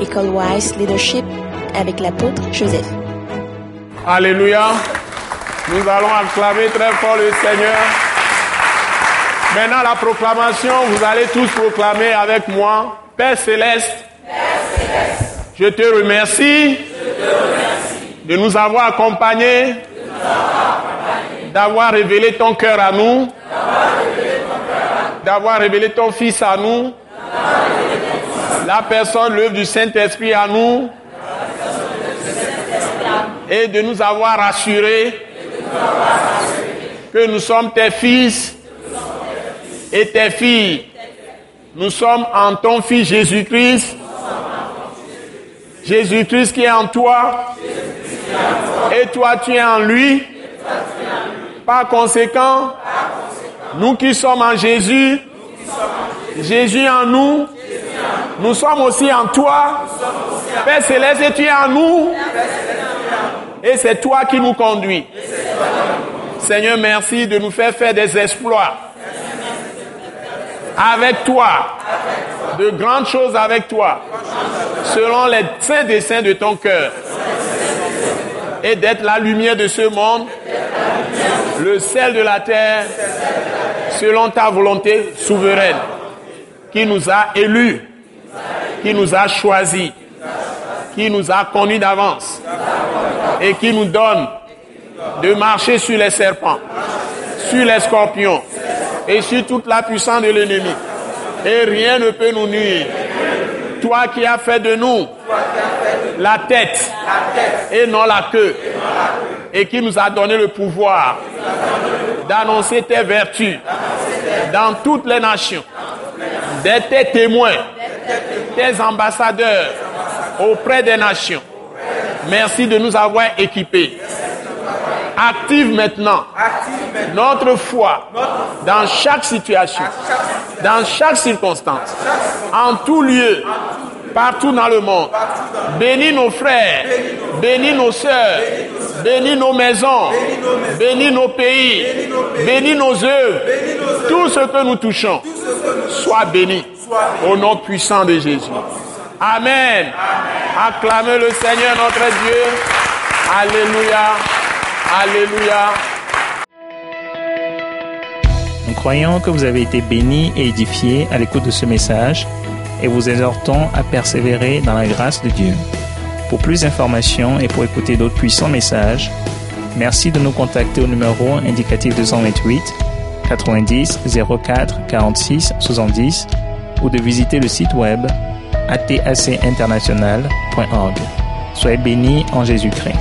École Wise Leadership avec l'apôtre Joseph. Alléluia. Nous allons acclamer très fort le Seigneur. Maintenant, la proclamation, vous allez tous proclamer avec moi. Père céleste, je te remercie, de nous avoir accompagnés, d'avoir révélé ton cœur à nous, d'avoir révélé ton Fils à nous, la personne, l'œuvre du Saint-Esprit à nous, et de nous avoir assurés que nous sommes tes fils et tes filles. Nous sommes en ton Fils Jésus-Christ. Jésus-Christ qui est en toi. Et toi tu es en lui. Par conséquent, nous qui sommes en Jésus, Jésus en nous, nous sommes aussi en toi. Père Céleste, tu es en nous. Et c'est toi qui nous conduis. Seigneur, merci de nous faire faire des exploits. Avec toi. De grandes choses avec toi. Selon les saints desseins de ton cœur. Et d'être la lumière de ce monde. Le sel de la terre. Selon ta volonté souveraine. Qui nous a élus. Qui nous a choisis. Qui nous a connus d'avance et qui nous donne de marcher sur les serpents, sur les scorpions et sur toute la puissance de l'ennemi. Et rien ne peut nous nuire. Toi qui as fait de nous la tête et non la queue et qui nous a donné le pouvoir d'annoncer tes vertus dans toutes les nations, d'être témoins, tes ambassadeurs auprès des nations Merci de nous avoir équipés. Active maintenant notre foi dans chaque situation, dans chaque circonstance, en tout lieu, partout dans le monde. Bénis nos frères, bénis nos sœurs, bénis nos maisons, bénis nos pays, bénis nos œuvres, tout ce que nous touchons. Soit béni au nom puissant de Jésus. Amen. Acclamez le Seigneur notre Dieu. Alléluia. Alléluia. Nous croyons que vous avez été bénis et édifiés à l'écoute de ce message et vous exhortons à persévérer dans la grâce de Dieu. Pour plus d'informations et pour écouter d'autres puissants messages, merci de nous contacter au numéro indicatif 228 90 04 46 70 ou de visiter le site web atacinternational.org. Soyez bénis en Jésus-Christ.